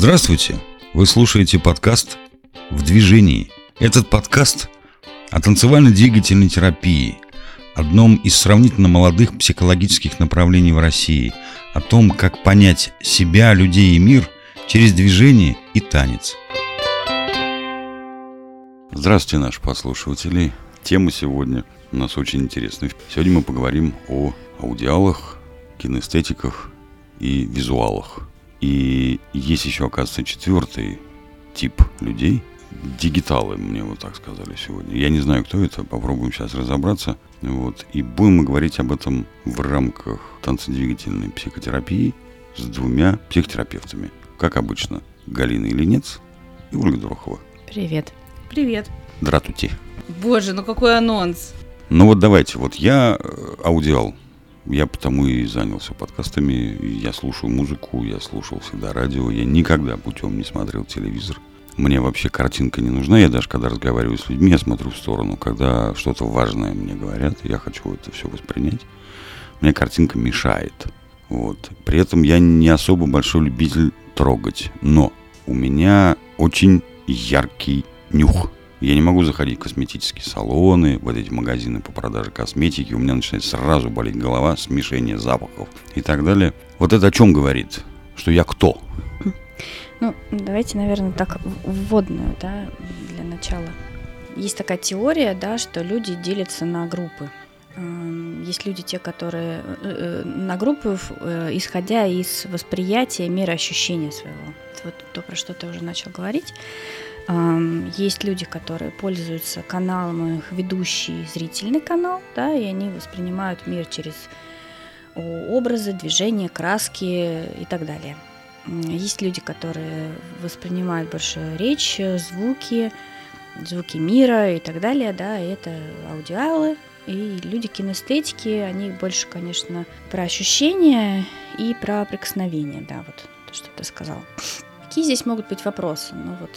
Здравствуйте! Вы слушаете подкаст «В движении». Этот подкаст о танцевально-двигательной терапии, одном из сравнительно молодых психологических направлений в России, о том, как понять себя, людей и мир через движение и танец. Здравствуйте, наши послушатели. Тема сегодня у нас очень интересная. Сегодня мы поговорим о аудиалах, кинестетиках и визуалах. И есть еще, оказывается, четвертый тип людей. Дигиталы, мне вот так сказали сегодня. Я не знаю, кто это, попробуем сейчас разобраться. Вот. И будем мы говорить об этом в рамках танцедвигательной психотерапии с двумя психотерапевтами. Как обычно, Галина Ильинец и Ольга Дорохова. Привет. Привет. Дратути. Боже, ну какой анонс. Ну вот давайте, вот я э, аудиал, я потому и занялся подкастами. Я слушаю музыку, я слушал всегда радио. Я никогда путем не смотрел телевизор. Мне вообще картинка не нужна. Я даже когда разговариваю с людьми, я смотрю в сторону. Когда что-то важное мне говорят, я хочу это все воспринять. Мне картинка мешает. Вот. При этом я не особо большой любитель трогать. Но у меня очень яркий нюх. Я не могу заходить в косметические салоны, вот эти магазины по продаже косметики. У меня начинает сразу болеть голова, смешение запахов и так далее. Вот это о чем говорит? Что я кто? Ну, давайте, наверное, так вводную, да, для начала. Есть такая теория, да, что люди делятся на группы. Эм, есть люди, те, которые э, э, на группы, э, исходя из восприятия мира ощущения своего. Вот то, про что ты уже начал говорить. Есть люди, которые пользуются каналом, их ведущий зрительный канал, да, и они воспринимают мир через образы, движения, краски и так далее. Есть люди, которые воспринимают больше речь, звуки, звуки мира и так далее, да, и это аудиалы, и люди кинестетики, они больше, конечно, про ощущения и про прикосновение, да, вот то, что ты сказал. Какие здесь могут быть вопросы? Ну вот,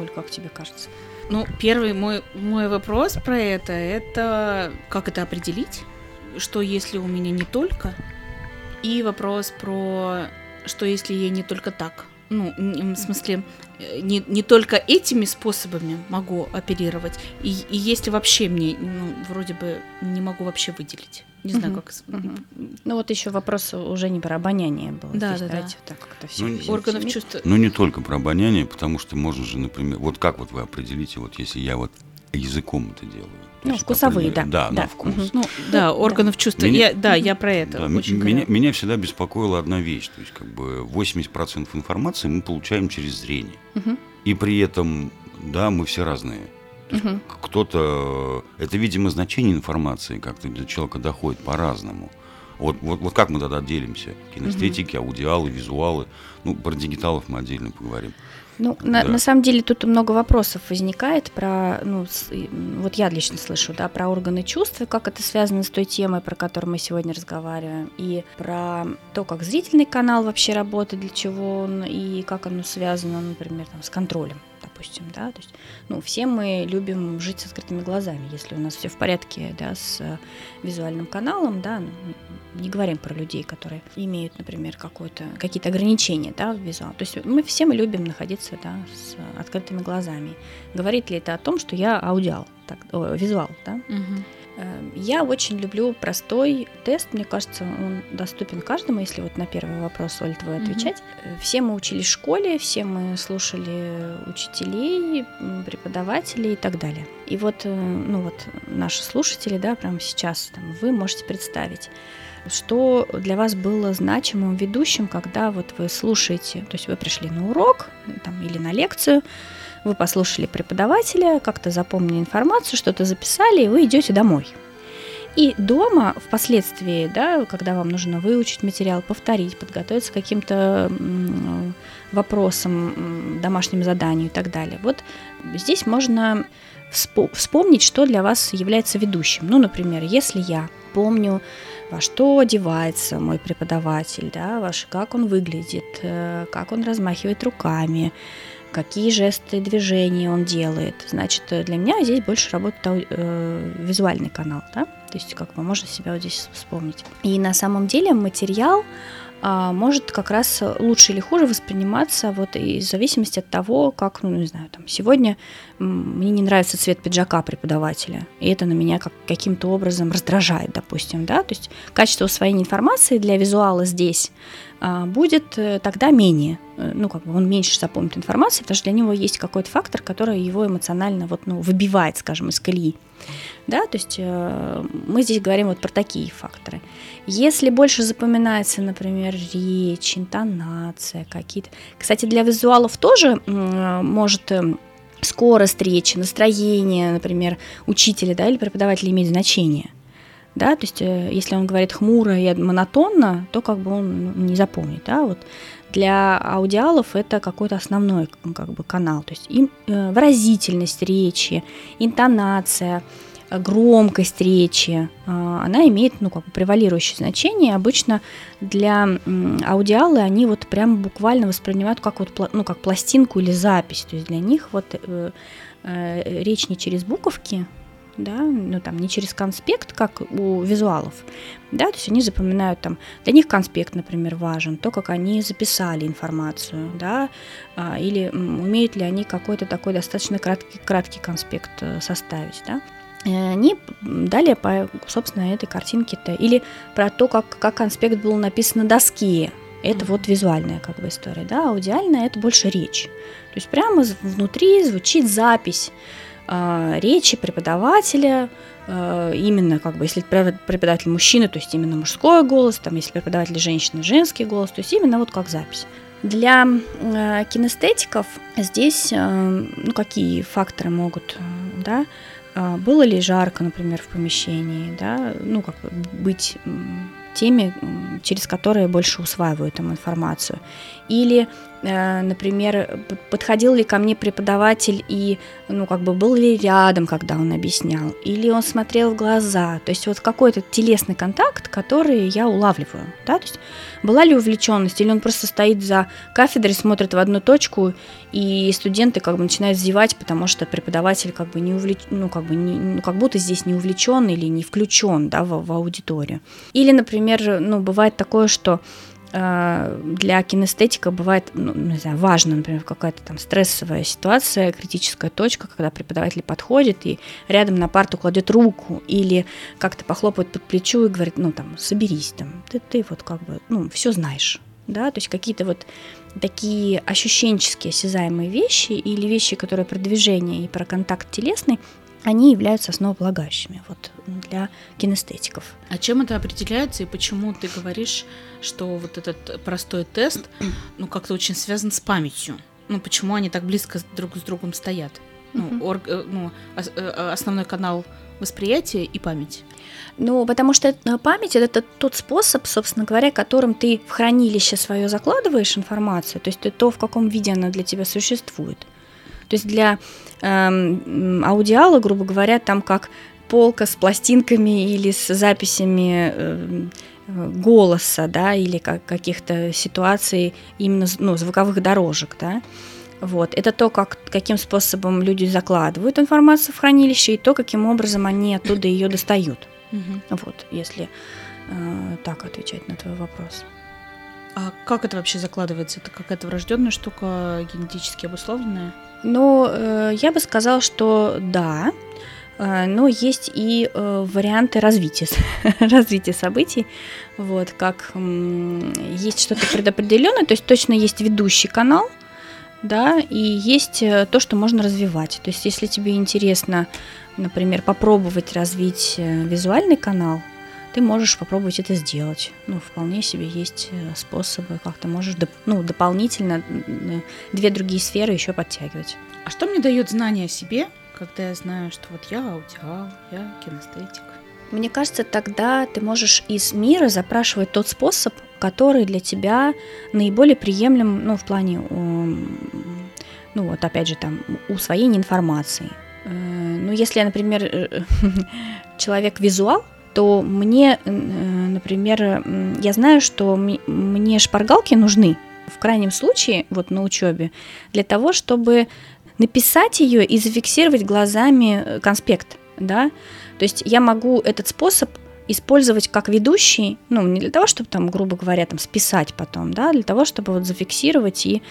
Оль, как тебе кажется? Ну, первый мой, мой вопрос про это, это как это определить? Что если у меня не только? И вопрос про что если я не только так? Ну, в смысле, э, не, не только этими способами могу оперировать, и, и если вообще мне, ну, вроде бы не могу вообще выделить. Не знаю, как. Ну вот еще вопрос уже не про обоняние был. Да, Здесь да, давайте да. так как-то все. Ну, органов чувств. Ну не только про обоняние, потому что можно же, например, вот как вот вы определите, вот если я вот языком это делаю. Ну, вкусовые, да. Да, да, на вкус. Угу. Ну, да, органов чувств. Меня, я, да, я про это. Да, очень меня, меня всегда беспокоила одна вещь. То есть, как бы 80% информации мы получаем через зрение. Угу. И при этом, да, мы все разные. Угу. Кто-то... Это, видимо, значение информации как-то до человека доходит по-разному. Вот, вот, вот как мы тогда делимся? Кинестетики, угу. аудиалы, визуалы. Ну, про дигиталов мы отдельно поговорим. Ну, да. на, на самом деле тут много вопросов возникает про, ну, с, вот я лично слышу, да, про органы чувств, как это связано с той темой, про которую мы сегодня разговариваем, и про то, как зрительный канал вообще работает, для чего он, и как оно связано, например, там, с контролем допустим, да, то есть, ну, все мы любим жить с открытыми глазами, если у нас все в порядке, да, с э, визуальным каналом, да, не говорим про людей, которые имеют, например, какое-то, какие-то ограничения, да, в визуал. То есть мы все мы любим находиться, да, с открытыми глазами. Говорит ли это о том, что я аудиал, так, о, визуал, да? Угу. Эм, я очень люблю простой тест, мне кажется, он доступен каждому, если вот на первый вопрос, Оль, твой отвечать. Mm-hmm. Все мы учились в школе, все мы слушали учителей, преподавателей и так далее. И вот, э, ну вот наши слушатели, да, прямо сейчас там, вы можете представить, что для вас было значимым ведущим, когда вот вы слушаете, то есть вы пришли на урок там, или на лекцию, вы послушали преподавателя, как-то запомнили информацию, что-то записали, и вы идете домой. И дома впоследствии, да, когда вам нужно выучить материал, повторить, подготовиться к каким-то вопросам, домашним заданию и так далее. Вот здесь можно вспомнить, что для вас является ведущим. Ну, например, если я помню, во что одевается мой преподаватель, да, ваш, как он выглядит, э, как он размахивает руками, какие жесты, движения он делает. Значит, для меня здесь больше работает э, визуальный канал, да, то есть как бы можно себя вот здесь вспомнить. И на самом деле материал а, может как раз лучше или хуже восприниматься вот и в зависимости от того, как, ну, не знаю, там, сегодня мне не нравится цвет пиджака преподавателя, и это на меня как, каким-то образом раздражает, допустим, да, то есть качество усвоения информации для визуала здесь а, будет э, тогда менее, э, ну, как бы он меньше запомнит информации, потому что для него есть какой-то фактор, который его эмоционально вот, ну, выбивает, скажем, из колеи. Да, то есть э, мы здесь говорим вот про такие факторы. Если больше запоминается, например, речь, интонация какие-то. Кстати, для визуалов тоже может эм, скорость речи, настроение, например, учителя да, или преподавателя иметь значение. Да, то есть э, если он говорит хмуро и монотонно, то как бы он ну, не запомнит. Да, вот для аудиалов это какой-то основной как бы, канал. То есть им, э, выразительность речи, интонация, громкость речи, а, она имеет ну, как бы превалирующее значение. Обычно для аудиалы они вот прям буквально воспринимают как, вот, ну, как пластинку или запись. То есть для них вот э, э, речь не через буковки, да, ну там не через конспект, как у визуалов, да, то есть они запоминают там, для них конспект, например, важен, то, как они записали информацию, да, а, или умеют ли они какой-то такой достаточно краткий, краткий конспект э, составить, да. Э, они далее по, собственно, этой картинке-то, или про то, как, как конспект был написан на доске, это вот визуальная как бы история, да, аудиальная это больше речь. То есть прямо внутри звучит запись э, речи преподавателя, э, именно как бы, если преподаватель мужчина, то есть именно мужской голос, там, если преподаватель женщина, женский голос, то есть именно вот как запись. Для э, кинестетиков здесь, э, ну, какие факторы могут, э, да, было ли жарко, например, в помещении, да, ну, как бы быть теми, через которые больше усваивают там информацию. Или например, подходил ли ко мне преподаватель и, ну, как бы был ли рядом, когда он объяснял, или он смотрел в глаза, то есть вот какой-то телесный контакт, который я улавливаю, да, то есть была ли увлеченность, или он просто стоит за кафедрой, смотрит в одну точку, и студенты как бы начинают зевать, потому что преподаватель как бы не увлеч... ну, как бы не... ну, как будто здесь не увлечен или не включен, да, в, в аудиторию. Или, например, ну, бывает такое, что для кинестетика бывает, ну, не знаю, важно, например, какая-то там стрессовая ситуация, критическая точка, когда преподаватель подходит и рядом на парту кладет руку или как-то похлопает под плечо и говорит, ну там, соберись, там, ты, ты вот как бы, ну, все знаешь, да, то есть какие-то вот такие ощущенческие осязаемые вещи или вещи, которые про движение и про контакт телесный, они являются основополагающими вот, для кинестетиков. А чем это определяется и почему ты говоришь, что вот этот простой тест ну, как-то очень связан с памятью? Ну, почему они так близко друг с другом стоят? Ну, орг, э, ну, э, основной канал восприятия и память. Ну, потому что э, память это тот способ, собственно говоря, которым ты в хранилище свое закладываешь информацию, то есть то, в каком виде она для тебя существует. То есть для эм, аудиала, грубо говоря, там как полка с пластинками или с записями э, голоса, да, или как, каких-то ситуаций именно ну, звуковых дорожек, да. Вот. Это то, как, каким способом люди закладывают информацию в хранилище, и то, каким образом они оттуда ее достают. Вот, если э, так отвечать на твой вопрос. А как это вообще закладывается? Это какая-то врожденная штука, генетически обусловленная? Ну, э, я бы сказала, что да, э, но есть и э, варианты развития, развития событий, вот, как есть что-то предопределенное, то есть точно есть ведущий канал, да, и есть то, что можно развивать. То есть если тебе интересно, например, попробовать развить визуальный канал, ты можешь попробовать это сделать. Ну, вполне себе есть э, способы, как ты можешь доп- ну, дополнительно две другие сферы еще подтягивать. А что мне дает знание о себе, когда я знаю, что вот я аудиал, я кинестетик? Мне кажется, тогда ты можешь из мира запрашивать тот способ, который для тебя наиболее приемлем, ну, в плане, ну, вот опять же, там, усвоения информации. Э, ну, если я, например, э, человек визуал, то мне, э, например, я знаю, что мне шпаргалки нужны в крайнем случае, вот на учебе, для того, чтобы написать ее и зафиксировать глазами э, конспект, да, то есть я могу этот способ использовать как ведущий, ну, не для того, чтобы там, грубо говоря, там списать потом, да, для того, чтобы вот зафиксировать и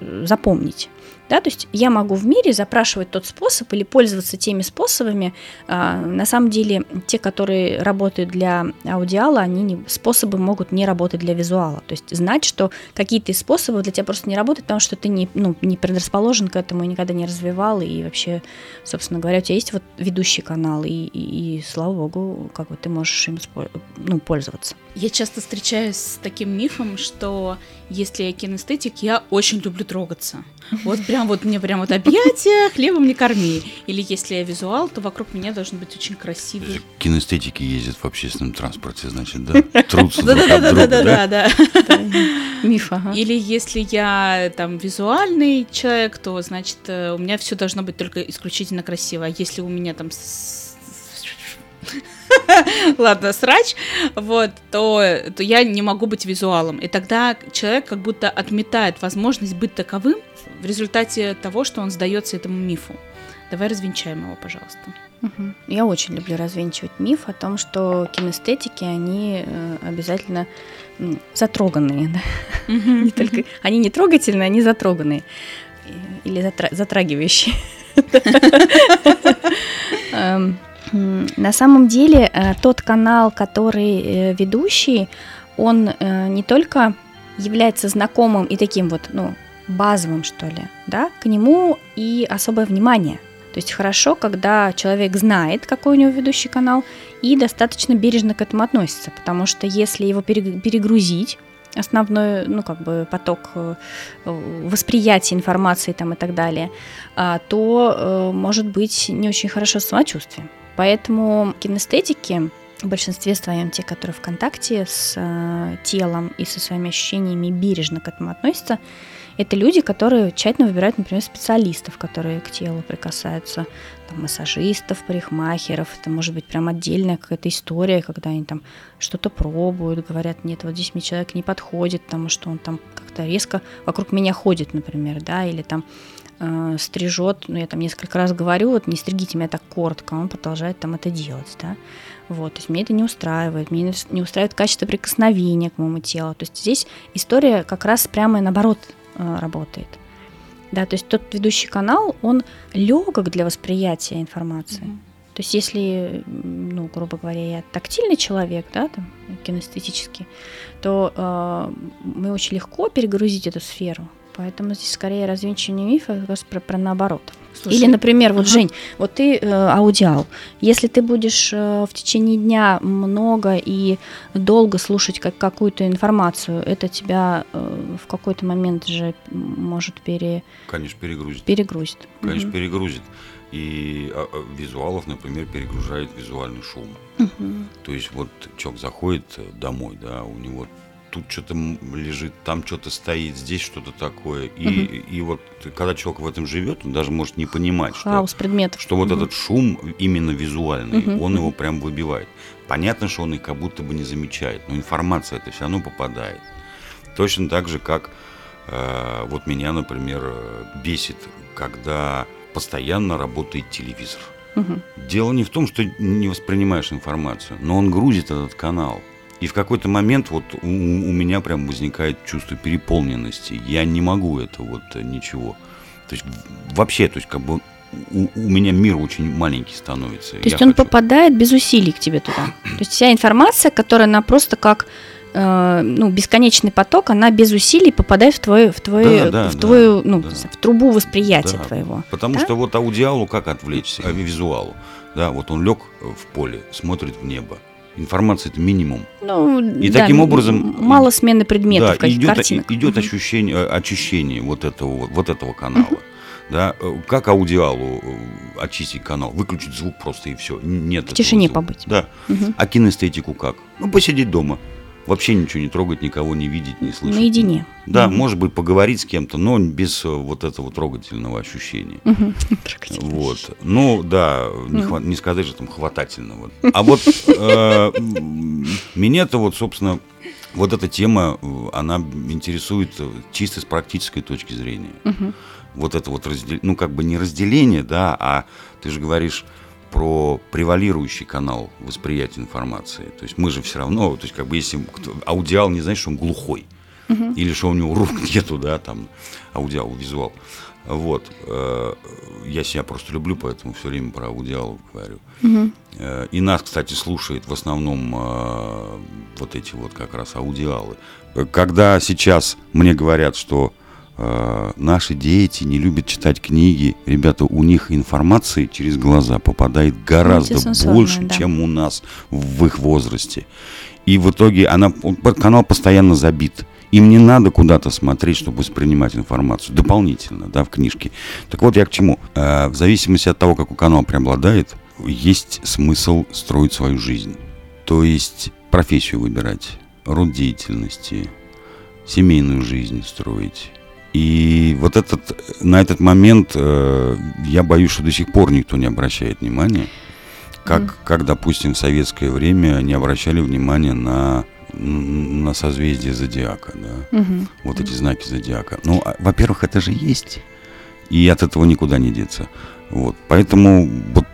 э, запомнить. Да, то есть я могу в мире запрашивать тот способ или пользоваться теми способами. А, на самом деле, те, которые работают для аудиала, они не, способы могут не работать для визуала. То есть знать, что какие-то из способов для тебя просто не работают, потому что ты не, ну, не предрасположен к этому, никогда не развивал, и вообще, собственно говоря, у тебя есть вот ведущий канал, и, и, и слава богу, как бы ты можешь им ну, пользоваться. Я часто встречаюсь с таким мифом, что если я кинестетик, я очень люблю трогаться. Вот прям вот мне прям вот объятия, хлебом не корми. Или если я визуал, то вокруг меня должен быть очень красивый. Кинестетики ездят в общественном транспорте, значит, да? Трутся друг от друга, да? Да, да, Миф, Или если я там визуальный человек, то, значит, э, у меня все должно быть только исключительно красиво. А если у меня там ладно, срач, вот, то, то я не могу быть визуалом. И тогда человек как будто отметает возможность быть таковым в результате того, что он сдается этому мифу. Давай развенчаем его, пожалуйста. Угу. Я очень люблю развенчивать миф о том, что кинестетики, они э, обязательно затроганные. Да? Угу. не только, они не трогательные, они затроганные. Или затра- затрагивающие. На самом деле э, тот канал, который э, ведущий, он э, не только является знакомым и таким вот, ну, базовым, что ли, да, к нему и особое внимание. То есть хорошо, когда человек знает, какой у него ведущий канал, и достаточно бережно к этому относится, потому что если его перегрузить, основной, ну, как бы поток восприятия информации там и так далее, а, то может быть не очень хорошо самочувствие. Поэтому кинестетики в большинстве своем те, которые в контакте с э, телом и со своими ощущениями бережно к этому относятся, это люди, которые тщательно выбирают, например, специалистов, которые к телу прикасаются, там, массажистов, парикмахеров, это может быть прям отдельная какая-то история, когда они там что-то пробуют, говорят, нет, вот здесь мне человек не подходит, потому что он там как-то резко вокруг меня ходит, например, да, или там э, стрижет, ну, я там несколько раз говорю, вот не стригите меня так коротко, он продолжает там это делать, да. Вот, то есть мне это не устраивает, мне не устраивает качество прикосновения к моему телу. То есть здесь история как раз прямо наоборот э, работает. Да, то есть тот ведущий канал, он легок для восприятия информации. Mm-hmm. То есть если, ну, грубо говоря, я тактильный человек, да, там, кинестетический, то э, мы очень легко перегрузить эту сферу. Поэтому здесь скорее развенчивание мифа про, про наоборот. Слушай, Или, например, вот, ага. Жень, вот ты э, аудиал. Если ты будешь э, в течение дня много и долго слушать как, какую-то информацию, это тебя э, в какой-то момент же может пере... Конечно, перегрузит. Перегрузит. Конечно, угу. перегрузит. И а, а, визуалов, например, перегружает визуальный шум. Угу. То есть вот человек заходит домой, да, у него тут что-то лежит, там что-то стоит, здесь что-то такое. И, угу. и вот когда человек в этом живет, он даже может не понимать, Хаос что, предметов. что вот угу. этот шум именно визуальный, угу. он его прям выбивает. Понятно, что он их как будто бы не замечает, но информация это все равно попадает. Точно так же, как э, вот меня, например, э, бесит, когда постоянно работает телевизор. Угу. Дело не в том, что не воспринимаешь информацию, но он грузит этот канал. И в какой-то момент вот у, у меня прям возникает чувство переполненности. Я не могу это вот э, ничего. То есть вообще, то есть как бы у, у меня мир очень маленький становится. То есть он хочу... попадает без усилий к тебе туда. То есть вся информация, которая она просто как э, ну, бесконечный поток, она без усилий попадает в твою, в твою, да, да, в твою, да, ну, да. в трубу восприятия да, твоего. Потому да? что вот аудиалу как отвлечься, а визуалу, да, вот он лег в поле, смотрит в небо, информация это минимум. Ну, и да, таким образом мало смены предметов, да, идет, картинок. идет угу. ощущение, э, очищение вот этого, вот этого канала. Угу. Да, э, как аудиалу э, очистить канал, выключить звук просто и все. Нет. В тишине звука. побыть. Да. Угу. А кинестетику как? Ну, посидеть дома вообще ничего не трогать, никого не видеть, не слышать. Наедине. Да, угу. может быть, поговорить с кем-то, но без э, вот этого трогательного ощущения. Угу. Вот. Ну, да, не, хват, не сказать же там хватательного. А вот э, меня-то вот, собственно, вот эта тема, она интересует чисто с практической точки зрения. Вот это вот разделение, ну, как бы не разделение, да, а ты же говоришь, про превалирующий канал восприятия информации. То есть мы же все равно, то есть как бы если аудиал не значит, что он глухой, угу. или что у него рук нету, да, там аудиал, визуал. Вот. Э, я себя просто люблю, поэтому все время про аудиалов говорю. Угу. И нас, кстати, слушает в основном э, вот эти вот как раз аудиалы. Когда сейчас мне говорят, что наши дети не любят читать книги, ребята, у них информации через глаза попадает гораздо больше, да. чем у нас в их возрасте. И в итоге она, канал постоянно забит. Им не надо куда-то смотреть, чтобы воспринимать информацию дополнительно, да, в книжке. Так вот я к чему. Э, в зависимости от того, какой канал преобладает, есть смысл строить свою жизнь. То есть профессию выбирать, род деятельности, семейную жизнь строить. И вот этот, на этот момент э, я боюсь, что до сих пор никто не обращает внимания, как, mm. как допустим, в советское время не обращали внимания на на созвездие зодиака, да, угу. вот эти знаки зодиака. Ну, а, во-первых, это же есть, и от этого никуда не деться. Вот, поэтому вот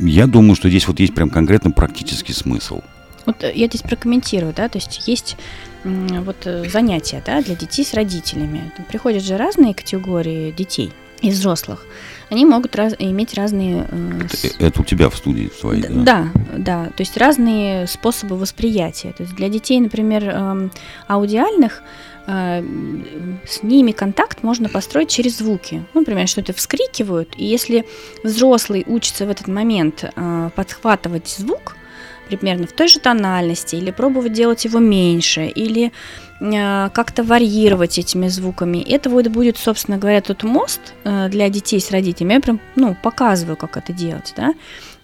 я думаю, что здесь вот есть прям конкретно практический смысл. Вот э, я здесь прокомментирую, да, то есть есть вот э, занятия, да, для детей с родителями. Там приходят же разные категории детей и взрослых они могут раз, иметь разные... Э, это, это у тебя в студии своей, да? Да, да, то есть разные способы восприятия. То есть для детей, например, э, аудиальных, э, с ними контакт можно построить через звуки. Ну, например, что-то вскрикивают, и если взрослый учится в этот момент э, подхватывать звук, примерно в той же тональности, или пробовать делать его меньше, или э, как-то варьировать этими звуками. Это вот будет, собственно говоря, тот мост э, для детей с родителями. Я прям ну, показываю, как это делать, да.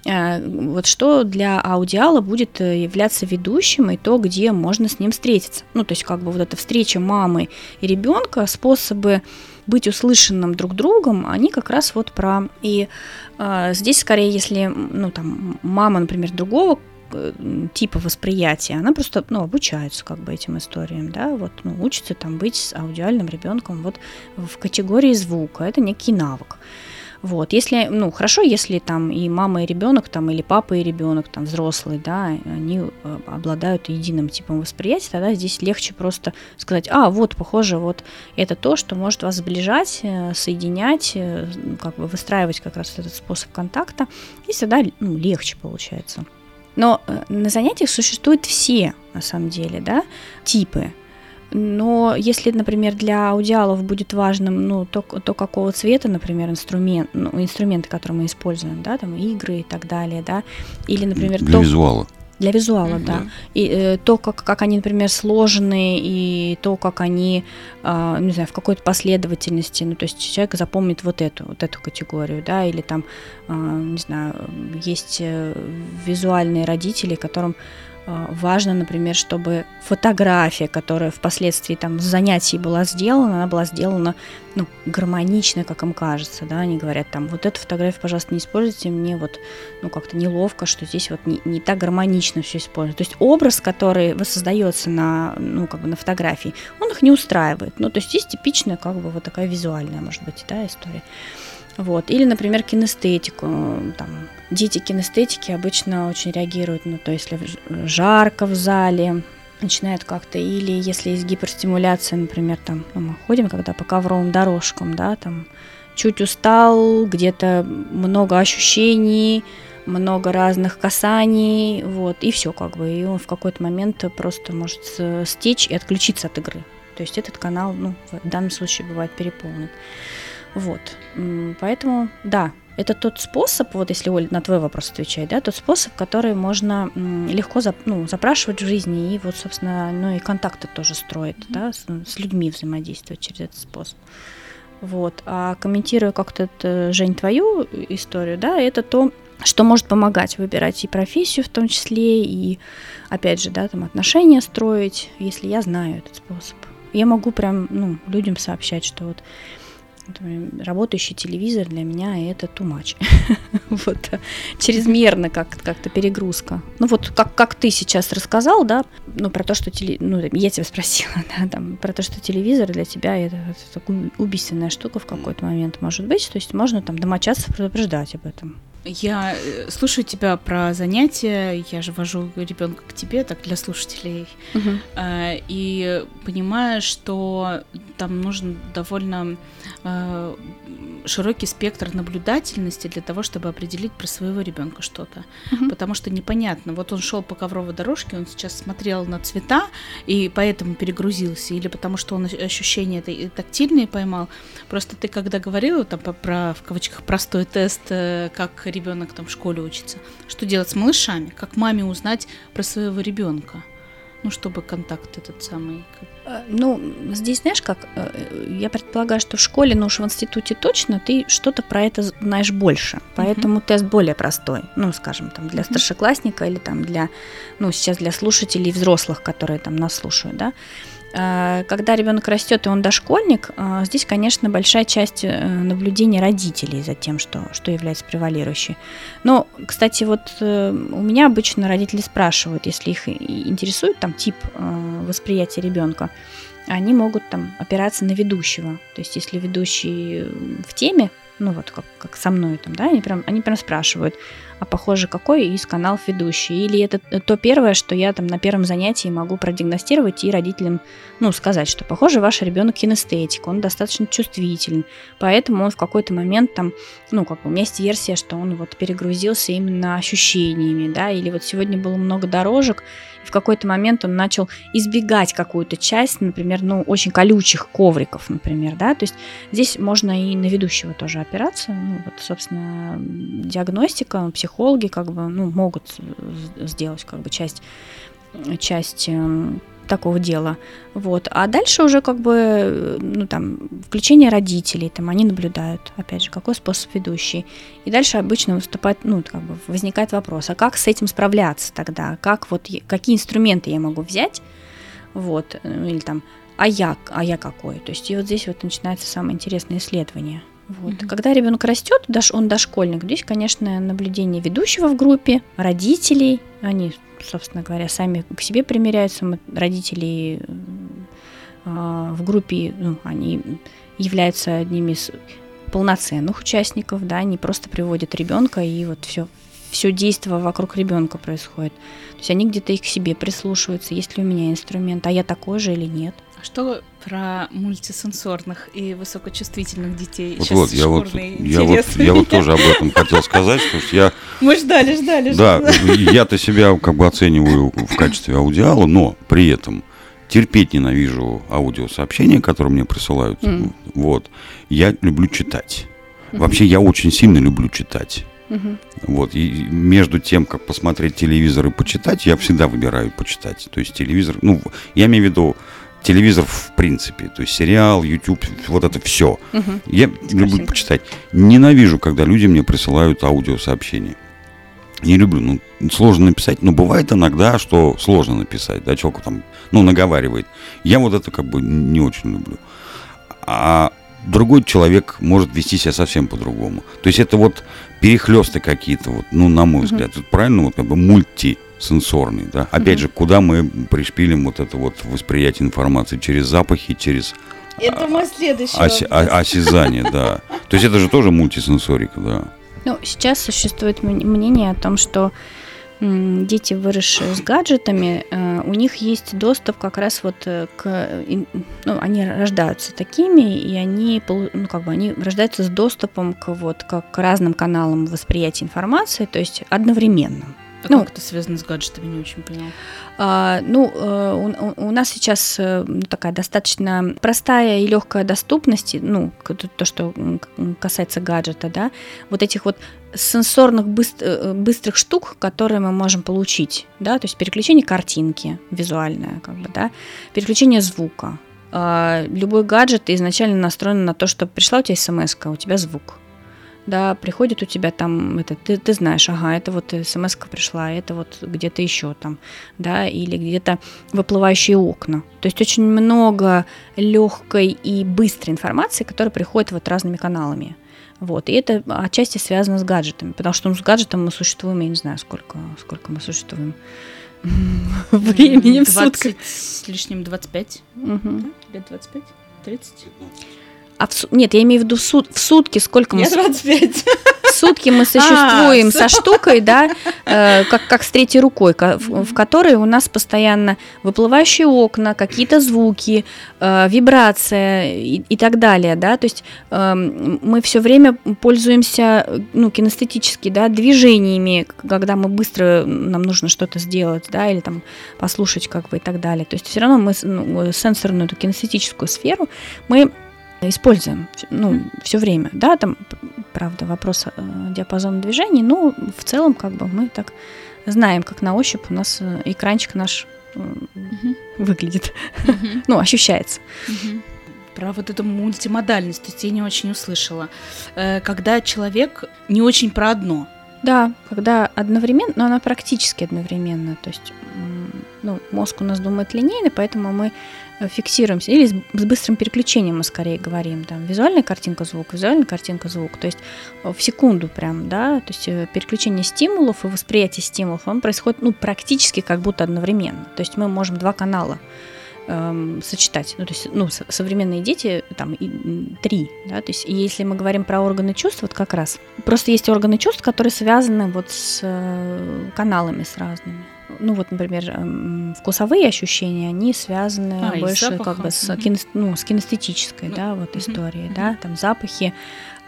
Э, вот что для аудиала будет являться ведущим и то, где можно с ним встретиться. Ну, то есть как бы вот эта встреча мамы и ребенка, способы быть услышанным друг другом, они как раз вот про... И э, здесь скорее, если, ну, там, мама, например, другого типа восприятия, она просто, ну, обучается как бы этим историям, да, вот, ну, учится там быть с аудиальным ребенком вот в категории звука, это некий навык. Вот, если, ну, хорошо, если там и мама, и ребенок, там, или папа и ребенок, там, взрослый, да, они э, обладают единым типом восприятия, тогда здесь легче просто сказать, а, вот, похоже, вот это то, что может вас сближать, э, соединять, как бы выстраивать как раз этот способ контакта, и тогда, ну, легче получается. Но э, на занятиях существуют все, на самом деле, да, типы. Но если, например, для аудиалов будет важным, ну, то, то какого цвета, например, инструмент, ну, инструменты, которые мы используем, да, там игры и так далее, да, или, например, для то, визуала. Для визуала, mm-hmm. да. И э, то, как, как они, например, сложены, и то, как они, э, не знаю, в какой-то последовательности, ну, то есть человек запомнит вот эту, вот эту категорию, да, или там, э, не знаю, есть э, визуальные родители, которым важно, например, чтобы фотография, которая впоследствии там с занятий была сделана, она была сделана ну, гармонично, как им кажется, да, они говорят там, вот эту фотографию, пожалуйста, не используйте, мне вот, ну, как-то неловко, что здесь вот не, не так гармонично все используют. То есть образ, который воссоздается на, ну, как бы на фотографии, он их не устраивает. Ну, то есть есть типичная, как бы, вот такая визуальная, может быть, да, история. Вот. Или, например, кинестетику. Там, дети кинестетики обычно очень реагируют, ну, то есть если жарко в зале, начинают как-то, или если есть гиперстимуляция, например, там, ну, мы ходим, когда по ковровым дорожкам, да, там, чуть устал, где-то много ощущений, много разных касаний, вот, и все как бы, и он в какой-то момент просто может стечь и отключиться от игры. То есть этот канал, ну, в данном случае бывает переполнен. Вот. Поэтому, да, это тот способ, вот если Оля на твой вопрос отвечать, да, тот способ, который можно легко зап, ну, запрашивать в жизни и вот, собственно, ну и контакты тоже строить, mm-hmm. да, с, с людьми взаимодействовать через этот способ. Вот. А комментируя как-то, это, Жень, твою историю, да, это то, что может помогать выбирать и профессию в том числе, и, опять же, да, там отношения строить, если я знаю этот способ. Я могу прям, ну, людям сообщать, что вот работающий телевизор для меня это too much. вот, чрезмерно как- как-то перегрузка. Ну вот как, как ты сейчас рассказал, да, ну про то, что теле... ну, я тебя спросила, да, там, про то, что телевизор для тебя это, это убийственная штука в какой-то момент может быть, то есть можно там домочадцев предупреждать об этом. Я э, слушаю тебя про занятия, я же вожу ребенка к тебе, так для слушателей, угу. и понимаю, что там нужен довольно э, широкий спектр наблюдательности для того, чтобы определить про своего ребенка что-то. Угу. Потому что непонятно, вот он шел по ковровой дорожке, он сейчас смотрел на цвета и поэтому перегрузился, или потому что он ощущения тактильные поймал. Просто ты когда говорила там про в кавычках простой тест, э, как ребенок там в школе учится, что делать с малышами, как маме узнать про своего ребенка? Ну, чтобы контакт этот самый. Э, ну, здесь, знаешь, как, э, я предполагаю, что в школе, ну уж в институте точно, ты что-то про это знаешь больше, поэтому uh-huh. тест более простой, ну, скажем, там, для uh-huh. старшеклассника или там для, ну, сейчас для слушателей взрослых, которые там нас слушают, да, Э, когда ребенок растет и он дошкольник, э, здесь, конечно, большая часть э, наблюдения родителей за тем, что, что является превалирующей. Но, кстати, вот у меня обычно родители спрашивают, если их интересует там тип восприятия ребенка, они могут там опираться на ведущего. То есть, если ведущий в теме, ну вот как, как со мной там, да, они прям, они прям спрашивают, а похоже какой из каналов ведущий, или это то первое, что я там на первом занятии могу продиагностировать и родителям, ну, сказать, что похоже ваш ребенок кинестетик, он достаточно чувствителен, поэтому он в какой-то момент там, ну, как у меня есть версия, что он вот перегрузился именно ощущениями, да, или вот сегодня было много дорожек, и в какой-то момент он начал избегать какую-то часть, например, ну, очень колючих ковриков, например, да, то есть здесь можно и на ведущего тоже опираться, ну, вот, собственно, диагностика, психологи как бы, ну, могут сделать как бы часть, часть эм, такого дела. Вот. А дальше уже как бы, ну там, включение родителей, там они наблюдают, опять же, какой способ ведущий. И дальше обычно выступает, ну, как бы возникает вопрос, а как с этим справляться тогда? Как вот, какие инструменты я могу взять? Вот, ну, или там, а я, а я какой? То есть и вот здесь вот начинается самое интересное исследование. Вот. Mm-hmm. Когда ребенок растет, он дошкольник, здесь, конечно, наблюдение ведущего в группе, родителей, они собственно говоря, сами к себе примеряются. Родители а, в группе, ну, они являются одними из полноценных участников, да, они просто приводят ребенка, и вот все, все действие вокруг ребенка происходит. То есть они где-то их к себе прислушиваются, есть ли у меня инструмент, а я такой же или нет. Что про мультисенсорных и высокочувствительных детей? Вот, вот, я вот, я вот, я вот тоже об этом хотел сказать, потому что я... Мы ждали, ждали. Да, я-то себя как бы оцениваю в качестве аудиала, но при этом терпеть ненавижу аудиосообщения, которые мне присылают. Mm. Вот. Я люблю читать. Mm-hmm. Вообще я очень сильно люблю читать. Угу. Вот, и между тем, как посмотреть телевизор и почитать, я всегда выбираю почитать. То есть телевизор, ну, я имею в виду телевизор в принципе, то есть сериал, YouTube, вот это все. Угу. Я Спасибо. люблю почитать. Ненавижу, когда люди мне присылают аудиосообщения. Не люблю, ну, сложно написать, но бывает иногда, что сложно написать, да, человек там, ну, наговаривает. Я вот это как бы не очень люблю. А другой человек может вести себя совсем по-другому. То есть это вот перехлесты какие-то, вот, ну, на мой взгляд, uh-huh. правильно, вот как бы мульти сенсорный, да. Опять mm-hmm. же, куда мы пришпилим вот это вот восприятие информации через запахи, через это мой следующий оси, о, осязание, да. То есть это же тоже мультисенсорика, да. Ну, сейчас существует мнение о том, что дети, выросшие с гаджетами, э, у них есть доступ как раз вот э, к... Ну, они рождаются такими, и они, ну, как бы, они рождаются с доступом к, вот, к, к разным каналам восприятия информации, то есть одновременно. А ну, как это связано с гаджетами, не очень поняла. А, ну, э, у, у нас сейчас э, ну, такая достаточно простая и легкая доступность, ну, то, что касается гаджета, да, вот этих вот сенсорных быстр, э, быстрых штук, которые мы можем получить, да, то есть переключение картинки визуальное, как бы, да, переключение звука. А, любой гаджет изначально настроен на то, что пришла у тебя смс у тебя звук да, приходит у тебя там, это, ты, ты знаешь, ага, это вот смс пришла, это вот где-то еще там, да, или где-то выплывающие окна. То есть очень много легкой и быстрой информации, которая приходит вот разными каналами. Вот, и это отчасти связано с гаджетами, потому что ну, с гаджетом мы существуем, я не знаю, сколько, сколько мы существуем времени в сутках. с лишним 25, угу. лет 25, 30. А в, нет, я имею в виду в, сут- в сутки, сколько мы... Я с- 25. В сутки мы существуем А, со штукой, да, э, как, как с третьей рукой, ко- в, в которой у нас постоянно выплывающие окна, какие-то звуки, э, вибрация и, и так далее, да, то есть эм, мы все время пользуемся, э, ну, кинестетически, да, движениями, когда мы быстро, нам нужно что-то сделать, да, или там послушать как бы и так далее. То есть все равно мы ну, сенсорную, эту кинестетическую сферу мы используем ну, все время, да, там, правда, вопрос э, диапазона движений, но в целом как бы мы так знаем, как на ощупь у нас э, экранчик наш э, выглядит, ну, ощущается. Мгм. Про вот эту мультимодальность, то есть я не очень услышала. Когда человек не очень про одно. Да, когда одновременно, но она практически одновременно, то есть ну, мозг у нас думает линейно, поэтому мы фиксируемся, или с, быстрым переключением мы скорее говорим, там, визуальная картинка, звук, визуальная картинка, звук, то есть э, в секунду прям, да, то есть э, переключение стимулов и восприятие стимулов, он происходит, ну, практически как будто одновременно, то есть мы можем два канала эм, сочетать. Ну, то есть, ну, со- современные дети там и, три, да, то есть, если мы говорим про органы чувств, вот как раз, просто есть органы чувств, которые связаны вот с э, каналами с разными. Ну, вот, например, вкусовые ощущения, они связаны А, больше как бы с, кинес- ну, с кинестетической, Ну, да, вот мгм, историей, мгм. да, там запахи.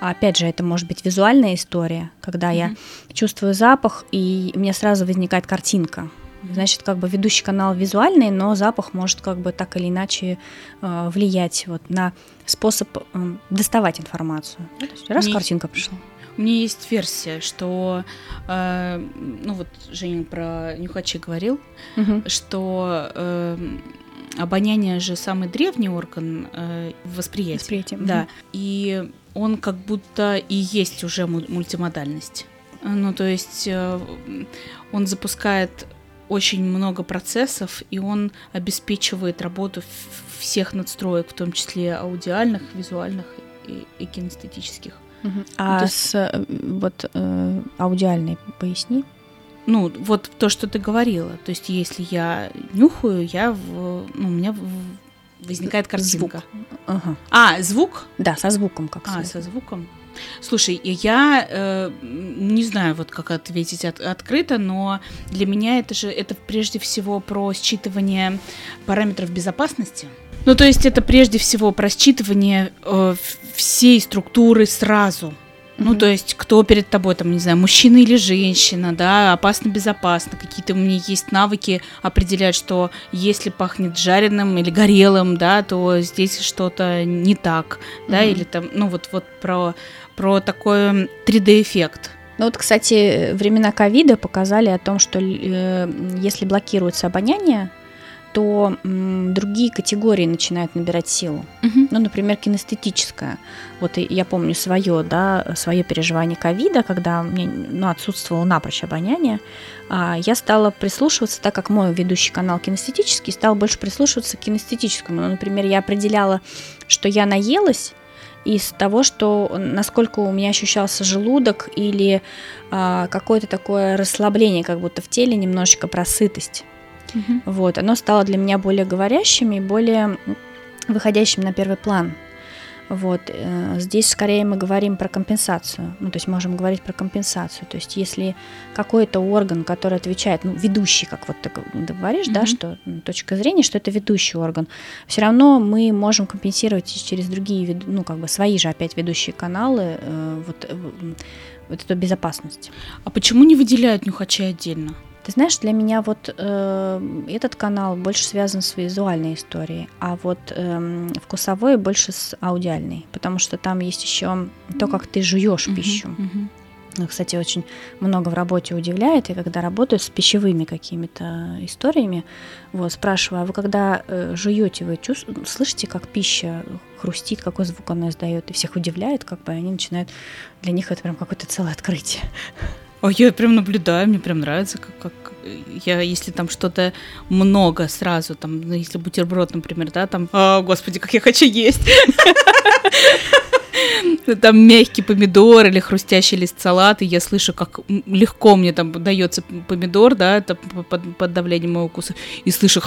Опять же, это может быть визуальная история, когда я Мгм. чувствую запах, и у меня сразу возникает картинка. Значит, как бы ведущий канал визуальный, но запах может как бы так или иначе э, влиять вот на способ э, доставать информацию. То есть раз Не- картинка пришла. У меня есть версия, что, э, ну вот Женя про нюхачи говорил, что э, обоняние же самый древний орган э, восприятия. Восприятие. Да. И он как будто и есть уже му- мультимодальность. Ну, то есть э, он запускает очень много процессов, и он обеспечивает работу всех надстроек, в том числе аудиальных, визуальных и, и кинестетических. Ну, А есть- с э, вот э, аудиальной поясни. Ну, вот то, что ты говорила. То есть, если я нюхаю, я в, ну, у меня в- возникает картинка. Ага. А, звук? Да, со звуком как А, со звуком. Слушай, я э, не знаю, вот как ответить от- открыто, но для меня это же это прежде всего про считывание параметров безопасности. Ну, то есть это прежде всего про считывание э, всей структуры сразу. Ну, Мгм. то есть, кто перед тобой, там, не знаю, мужчина или женщина, да, опасно, безопасно. Какие-то у меня есть навыки определять, что если пахнет жареным или горелым, да, то здесь что-то не так, да, Мгм. или там, ну, вот, вот про, про такой 3D-эффект. Ну вот, кстати, времена ковида показали о том, что э, если блокируется обоняние, то м, другие категории начинают набирать силу. Ну, например, кинестетическое. Вот я помню свое, да, свое переживание ковида, когда у меня ну, отсутствовало напрочь обоняние. А, я стала прислушиваться, так как мой ведущий канал кинестетический, стал больше прислушиваться к кинестетическому. Ну, например, я определяла, что я наелась из того, что насколько у меня ощущался желудок или а, какое-то такое расслабление, как будто в теле немножечко просытость. Вот, оно стало для меня более говорящим и более выходящим на первый план. Вот, э, здесь скорее мы говорим про компенсацию, ну, то есть можем говорить про компенсацию, то есть если какой-то орган, который отвечает, ну, ведущий, как вот ты говоришь, да, Мгм. что точка зрения, что это ведущий орган, все равно мы можем компенсировать через другие, ну, как бы свои же опять ведущие каналы, э, вот, э, вот эту безопасность. А почему не выделяют нюхачей отдельно? Ты знаешь, для меня вот э, этот канал больше связан с визуальной историей, а вот эм, вкусовой больше с аудиальной, потому что там есть еще то, как ты жуешь пищу. Ну, Кстати, очень много в работе удивляет, и когда работаю с пищевыми какими-то историями, вот, спрашиваю, а вы когда э, жуете, вы чувс- слышите, как пища хрустит, какой звук она издает, и всех удивляет, как бы они начинают, для них это прям какое-то целое открытие. А я прям наблюдаю, мне прям нравится, как, как я, если там что-то много сразу, там, ну, если бутерброд, например, да, там, «А, господи, как я хочу есть. там мягкий помидор или хрустящий лист салата, и я слышу, как легко мне там дается помидор, да, это под, под давлением моего вкуса, и слышу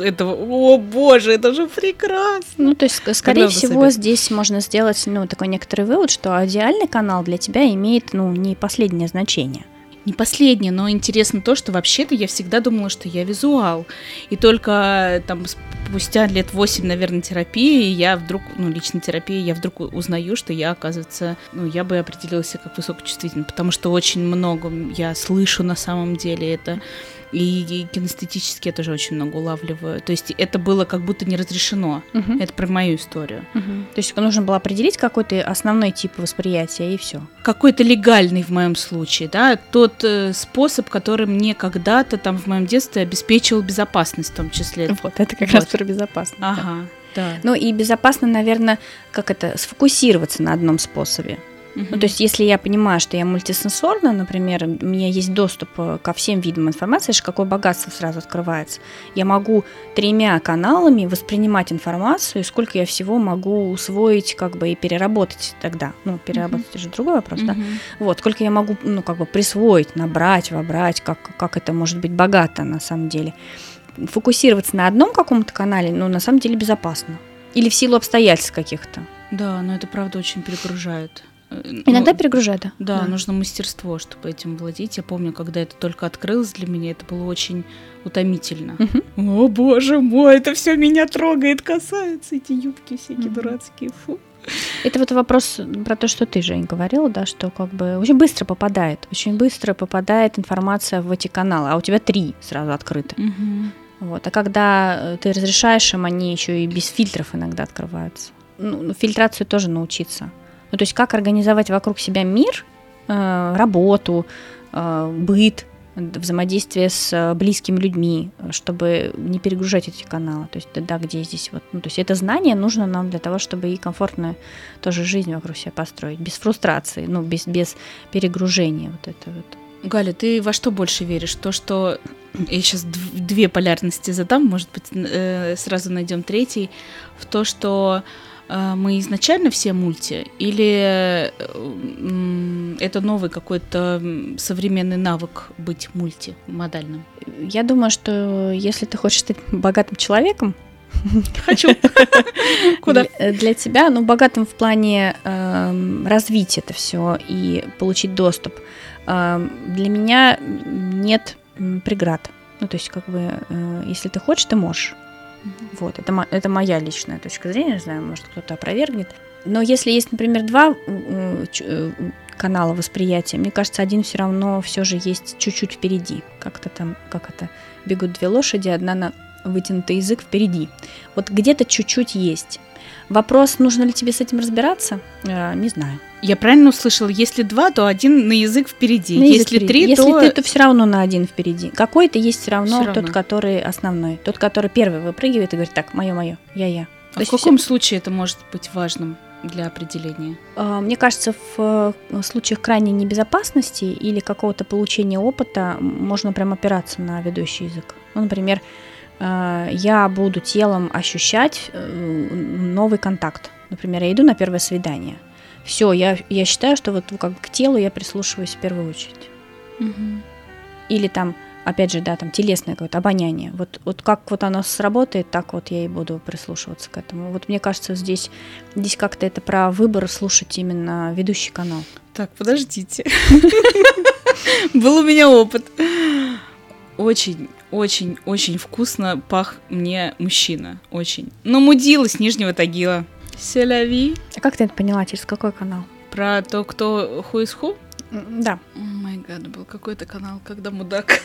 этого, о боже, это же прекрасно. Ну, то есть, скорее всего, здесь можно сделать, ну, такой некоторый вывод, что аудиальный канал для тебя имеет, ну, не последнее значение не последнее, но интересно то, что вообще-то я всегда думала, что я визуал. И только там спустя лет 8, наверное, терапии, я вдруг, ну, личной терапии, я вдруг узнаю, что я, оказывается, ну, я бы определилась как высокочувствительный, потому что очень много я слышу на самом деле это и кинестетически я тоже очень много улавливаю. То есть это было как будто не разрешено. Угу. Это про мою историю. Угу. То есть нужно было определить какой-то основной тип восприятия и все. Какой-то легальный в моем случае, да, тот э, способ, который мне когда-то там в моем детстве обеспечивал безопасность в том числе. Вот, это как вот. раз про безопасность. Ага. Да. Ну и безопасно, наверное, как это, сфокусироваться на одном способе. Uh-huh. Ну, то есть, если я понимаю, что я мультисенсорна, например, у меня есть доступ э, ко всем видам информации, это какое богатство сразу открывается. Я могу тремя каналами воспринимать информацию, и сколько я всего могу усвоить, как бы и переработать тогда. Ну, переработать uh-huh. же другой вопрос, uh-huh. да. Вот, сколько я могу, ну, как бы присвоить, набрать, вобрать, как, как это может быть богато на самом деле. Фокусироваться на одном каком-то канале, ну, на самом деле безопасно. Или в силу обстоятельств каких-то. Да, но это правда очень перегружает. Иногда ну, перегружает, да. да. Да, нужно мастерство, чтобы этим владеть. Я помню, когда это только открылось для меня, это было очень утомительно. Угу. О, боже мой, это все меня трогает, касается, эти юбки всякие угу. дурацкие, фу. Это вот вопрос про то, что ты, Жень, говорила, да, что как бы очень быстро попадает, очень быстро попадает информация в эти каналы, а у тебя три сразу открыты. Угу. Вот. А когда э, ты разрешаешь им, они еще и без фильтров иногда открываются. Ну, фильтрацию тоже научиться. Ну, то есть как организовать вокруг себя мир, э, работу, э, быт, взаимодействие с э, близкими людьми, чтобы не перегружать эти каналы. То есть, да, где здесь вот, ну, то есть это знание нужно нам для того, чтобы и комфортную тоже жизнь вокруг себя построить, без фрустрации, ну, без, без перегружения вот это вот. Галя, ты во что больше веришь? То, что я сейчас две полярности задам, может быть, сразу найдем третий, в то, что мы изначально все мульти, или э, это новый какой-то современный навык быть мультимодальным? Я думаю, что если ты хочешь стать богатым человеком, Хочу. Куда? Для, для тебя, ну, богатым в плане э, развить это все и получить доступ. Э, для меня нет преград. Ну, то есть, как бы, э, если ты хочешь, ты можешь. Вот, это, это моя личная точка зрения, не знаю, может кто-то опровергнет. Но если есть, например, два э, канала восприятия, мне кажется, один все равно все же есть чуть-чуть впереди. Как-то там, как это, бегут две лошади, одна на вытянутый язык впереди. Вот где-то чуть-чуть есть. Вопрос, нужно ли тебе с этим разбираться, э, не знаю. Я правильно услышала, если два, то один на язык впереди. На язык если впереди. три, если то... Если ты, то все равно на один впереди. Какой-то есть все равно, все равно тот, который основной. Тот, который первый выпрыгивает и говорит, так, мое-мое, я-я. А в каком все... случае это может быть важным? для определения? А, мне кажется, в случаях крайней небезопасности или какого-то получения опыта можно прям опираться на ведущий язык. Ну, например, я буду телом ощущать э, новый контакт. Например, я иду на первое свидание – все, я, я считаю, что вот как к телу я прислушиваюсь в первую очередь. Угу. Или там, опять же, да, там телесное какое-то обоняние. Вот, вот как вот оно сработает, так вот я и буду прислушиваться к этому. Вот мне кажется, здесь, здесь как-то это про выбор слушать именно ведущий канал. Так, подождите. Был у меня опыт. Очень, очень, очень вкусно пах мне мужчина. Очень. Но мудила с Нижнего Тагила. Селяви. А как ты это поняла? Через какой канал? Про то, кто ху из ху? Да. О май гад, был какой-то канал, когда мудак.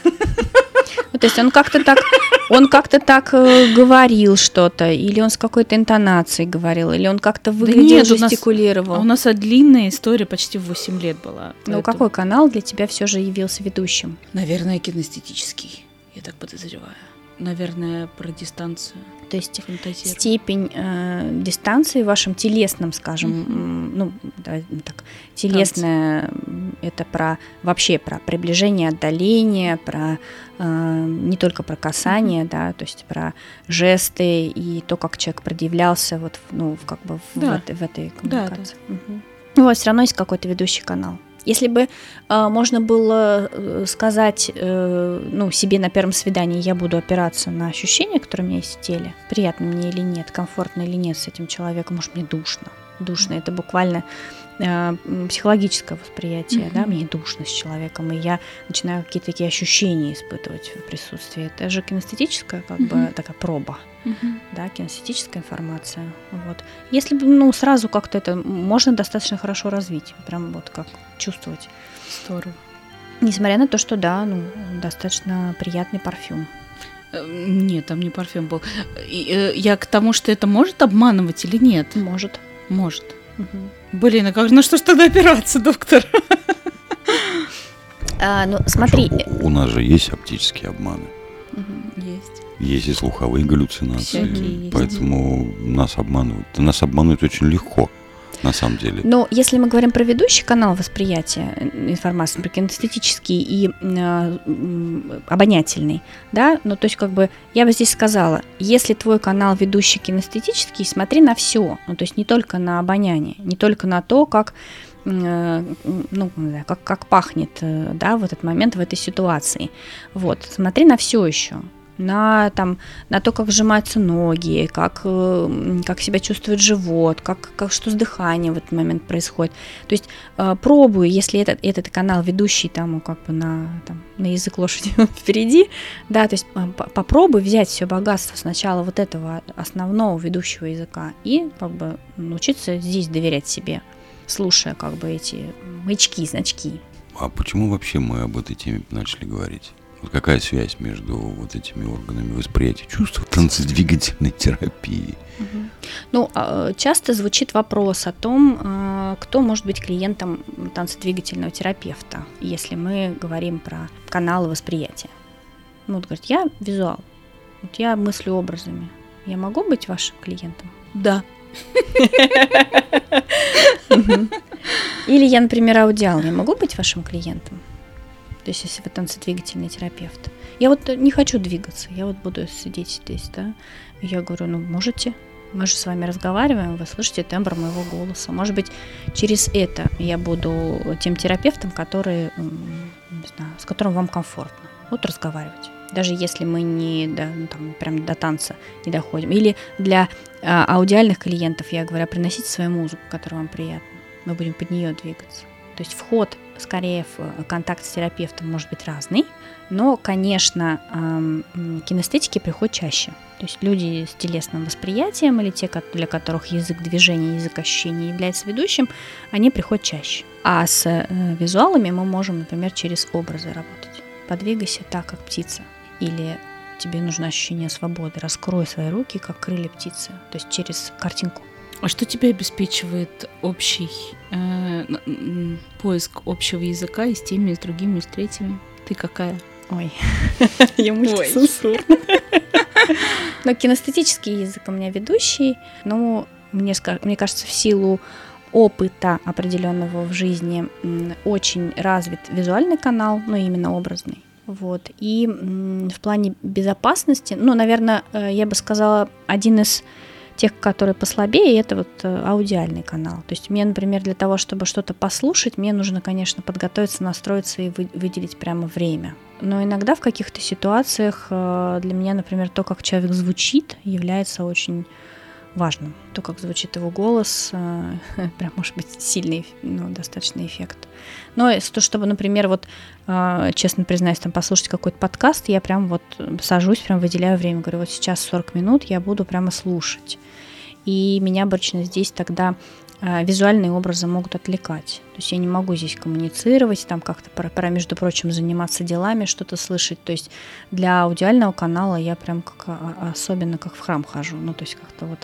Ну, то есть он как-то так, он как-то так э, говорил что-то, или он с какой-то интонацией говорил, или он как-то выглядел, да нет, жестикулировал. У нас, у нас а длинная история почти в 8 лет была. Ну, какой канал для тебя все же явился ведущим? Наверное, кинестетический, я так подозреваю. Наверное, про дистанцию. То есть степень э, дистанции в вашем телесном, скажем, mm-hmm. ну, давай, так, телесное это про вообще про приближение, отдаление, про э, не только про касание, да, то есть про жесты и то, как человек продивлялся вот, ну, как бы в, да. в, этой, в этой коммуникации. Да, да. Угу. Ну, вот все равно есть какой-то ведущий канал. Если бы э, можно было э, сказать, э, ну, себе на первом свидании, я буду опираться на ощущения, которые у меня есть в теле, приятно мне или нет, комфортно или нет с этим человеком, может, мне душно. Душно, это буквально психологическое восприятие, mm-hmm. да, мне душно с человеком, и я начинаю какие-то такие ощущения испытывать в присутствии. Это же кинестетическая как mm-hmm. бы такая проба, mm-hmm. да, кинестетическая информация. Вот. Если бы, ну, сразу как-то это можно достаточно хорошо развить, прям вот как чувствовать. Здорово. Несмотря на то, что да, ну, достаточно приятный парфюм. Э, нет, там не парфюм был. Э, я к тому, что это может обманывать или нет? Может. Может. Угу. Блин, а как, на что ж тогда опираться, доктор? А, ну, смотри. у, у нас же есть оптические обманы. Угу. Есть. Есть и слуховые галлюцинации. Поэтому нас обманывают. Нас обманывают очень легко на самом деле. Но если мы говорим про ведущий канал восприятия информации, про кинестетический и э, обонятельный, да, ну то есть как бы я бы здесь сказала, если твой канал ведущий кинестетический, смотри на все, ну то есть не только на обоняние, не только на то, как э, ну, как, как пахнет, э, да, в этот момент, в этой ситуации. Вот, смотри на все еще на, там, на то, как сжимаются ноги, как, э, как себя чувствует живот, как, как, что с дыханием в этот момент происходит. То есть э, пробую, если этот, этот канал ведущий там как бы на, там, на язык лошади впереди, да, то есть э, попробуй взять все богатство сначала вот этого основного ведущего языка и как бы научиться здесь доверять себе, слушая как бы эти маячки, значки. А почему вообще мы об этой теме начали говорить? Вот какая связь между вот этими органами восприятия чувств танцедвигательной терапии? Ну, а, часто звучит вопрос о том, а, кто может быть клиентом танцедвигательного терапевта, если мы говорим про каналы восприятия. Ну, вот говорит, я визуал, вот я мыслю образами. Я могу быть вашим клиентом? Да. Или я, например, аудиал, я могу быть вашим клиентом? То есть, если вы танцедвигательный терапевт. Я вот не хочу двигаться, я вот буду сидеть здесь, да. Я говорю, ну, можете, мы же с вами разговариваем, вы слышите тембр моего голоса. Может быть, через это я буду тем терапевтом, который, не знаю, с которым вам комфортно. Вот разговаривать. Даже если мы не до, ну, там, прям до танца не доходим. Или для а, аудиальных клиентов, я говорю, приносите свою музыку, которая вам приятна. Мы будем под нее двигаться. То есть вход скорее в контакт с терапевтом может быть разный, но, конечно, кинестетики приходят чаще. То есть люди с телесным восприятием или те, для которых язык движения, язык ощущений является ведущим, они приходят чаще. А с э, визуалами мы можем, например, через образы работать. Подвигайся так, как птица. Или тебе нужно ощущение свободы. Раскрой свои руки, как крылья птицы. То есть через картинку. А что тебе обеспечивает общий э, поиск общего языка и с теми, и с другими, и с третьими? Ты какая? Ой, я мультисенсорна. Но кинестетический язык у меня ведущий, но мне, мне кажется, в силу опыта определенного в жизни очень развит визуальный канал, но именно образный. Вот. И в плане безопасности, ну, наверное, э, я бы сказала, один из тех, которые послабее, это вот э, аудиальный канал. То есть мне, например, для того, чтобы что-то послушать, мне нужно, конечно, подготовиться, настроиться и выделить прямо время. Но иногда в каких-то ситуациях э, для меня, например, то, как человек звучит, является очень важным. То, как звучит его голос, э, прям может быть сильный, ну, достаточный эффект. Но то, чтобы, например, вот, честно признаюсь, там послушать какой-то подкаст, я прям вот сажусь, прям выделяю время, говорю, вот сейчас 40 минут я буду прямо слушать и меня обычно здесь тогда э, визуальные образы могут отвлекать. То есть я не могу здесь коммуницировать, там как-то, пора, между прочим, заниматься делами, что-то слышать. То есть для аудиального канала я прям как, а, а, особенно как в храм хожу. Ну, то есть как-то вот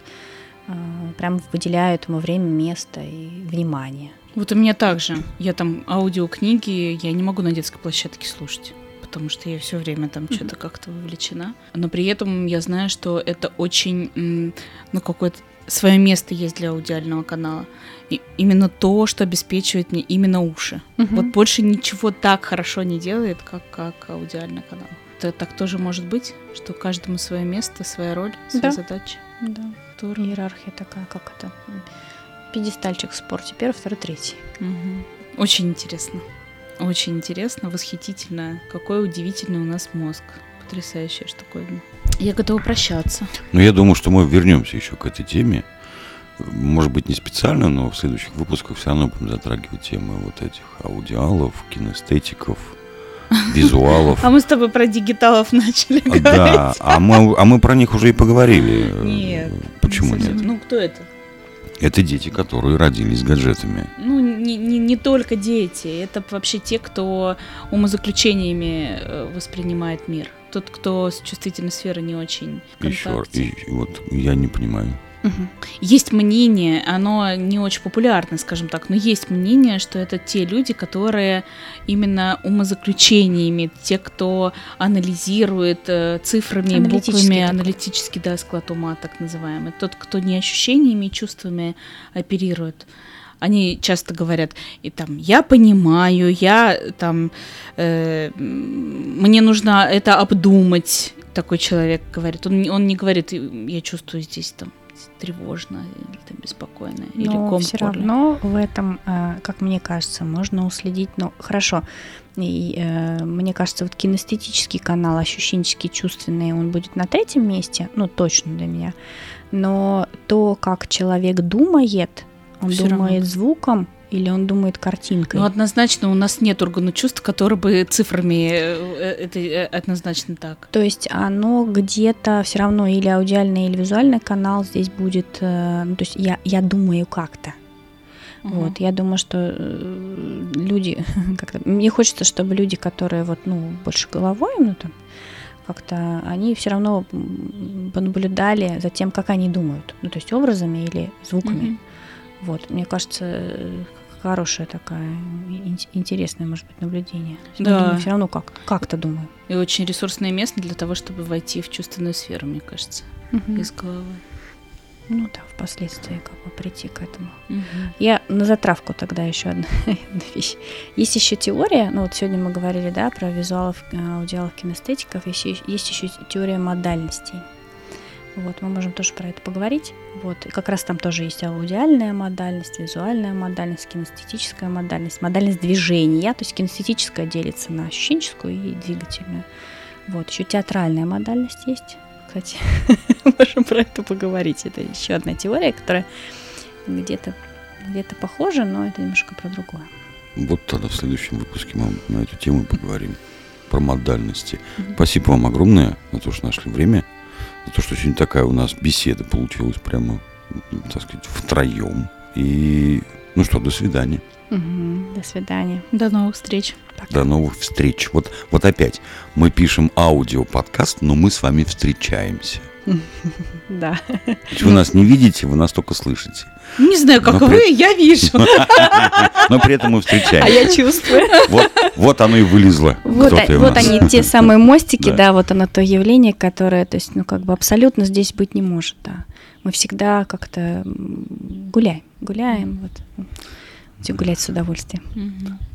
прям выделяю этому время, место и внимание. Вот у меня также. Я там аудиокниги, я не могу на детской площадке слушать потому что я все время там mm-hmm. что-то как-то вовлечена. Но при этом я знаю, что это очень, ну, какое-то свое место есть для аудиального канала. И именно то, что обеспечивает мне именно уши. Угу. Вот больше ничего так хорошо не делает, как, как аудиальный канал. Это так тоже может быть, что каждому свое место, своя роль, своя да. задача. Да. Здорово. Иерархия такая, как это. Пьедестальчик в спорте. Первый, второй, третий. Угу. Очень интересно. Очень интересно, восхитительно. Какой удивительный у нас мозг. Потрясающая штуковина. Я готова прощаться. Ну, я думаю, что мы вернемся еще к этой теме. Может быть, не специально, но в следующих выпусках все равно будем затрагивать темы вот этих аудиалов, кинестетиков, визуалов. А мы с тобой про дигиталов начали говорить. Да, а мы, а мы про них уже и поговорили. Нет. Почему нет? Ну, кто это? Это дети, которые родились с гаджетами. Ну, не, не, не только дети, это вообще те, кто умозаключениями э, воспринимает мир. Тот, кто с чувствительной сферы не очень Еще, и, вот я не понимаю. Угу. Есть мнение, оно не очень популярно, скажем так, но есть мнение, что это те люди, которые именно умозаключениями, те, кто анализирует э, цифрами, буквами, аналитический, да, склад ума, так называемый. Тот, кто не ощущениями и чувствами оперирует они часто говорят, и там, я понимаю, я там, э, мне нужно это обдумать, такой человек говорит. Он, он не говорит, я чувствую здесь там тревожно или там, беспокойно но или ком все равно в этом, э, как мне кажется, можно уследить. Ну, хорошо. И, э, мне кажется, вот кинестетический канал, ощущенческий, чувственный, он будет на третьем месте, ну, точно для меня. Но то, как человек думает, он Всё думает равно. звуком, или он думает картинкой? Ну, однозначно, у нас нет органа чувств, который бы цифрами э, э, это э, однозначно так. То есть оно где-то все равно или аудиальный, или визуальный канал здесь будет, ну, то есть я, я думаю как-то. Угу. Вот, я думаю, что люди, как-то, мне хочется, чтобы люди, которые вот, ну, больше головой, ну, там, как-то они все равно понаблюдали за тем, как они думают, ну, то есть образами или звуками. Угу. Вот, мне кажется, хорошая такая, интересное, может быть, наблюдение. Да. Я все равно как, как-то думаю. И очень ресурсное место для того, чтобы войти в чувственную сферу, мне кажется, угу. из головы. Ну да, впоследствии как бы прийти к этому. Угу. Я на затравку тогда еще одна, одна вещь. Есть еще теория, ну вот сегодня мы говорили, да, про визуалов, э, аудиалов, кинестетиков, есть, есть еще теория модальностей. Вот, мы можем тоже про это поговорить. Вот, и как раз там тоже есть аудиальная модальность, визуальная модальность, кинестетическая модальность, модальность движения. То есть кинестетическая делится на ощущенческую и двигательную. Вот, еще театральная модальность есть. Кстати, можем про это поговорить. Это еще одна теория, которая где-то где-то похожа, но это немножко про другое. Вот тогда в следующем выпуске мы на эту тему поговорим про модальности. Mm-hmm. Спасибо вам огромное за то, что нашли время то, что сегодня такая у нас беседа получилась прямо, так сказать, втроем. И ну что, до свидания. Угу, до свидания. До новых встреч. Пока. До новых встреч. Вот, вот опять, мы пишем аудиоподкаст, но мы с вами встречаемся. Да. Вы нас не видите, вы нас только слышите. Не знаю, как но вы, при... я вижу. Но при этом мы встречаемся. А я чувствую. Вот, вот оно и вылезло. Вот, вот они, те самые мостики, да. да, вот оно то явление, которое, то есть, ну, как бы абсолютно здесь быть не может, да. Мы всегда как-то гуляем, гуляем, вот. Гулять с удовольствием.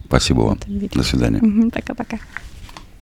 Спасибо вам. До свидания. Пока-пока.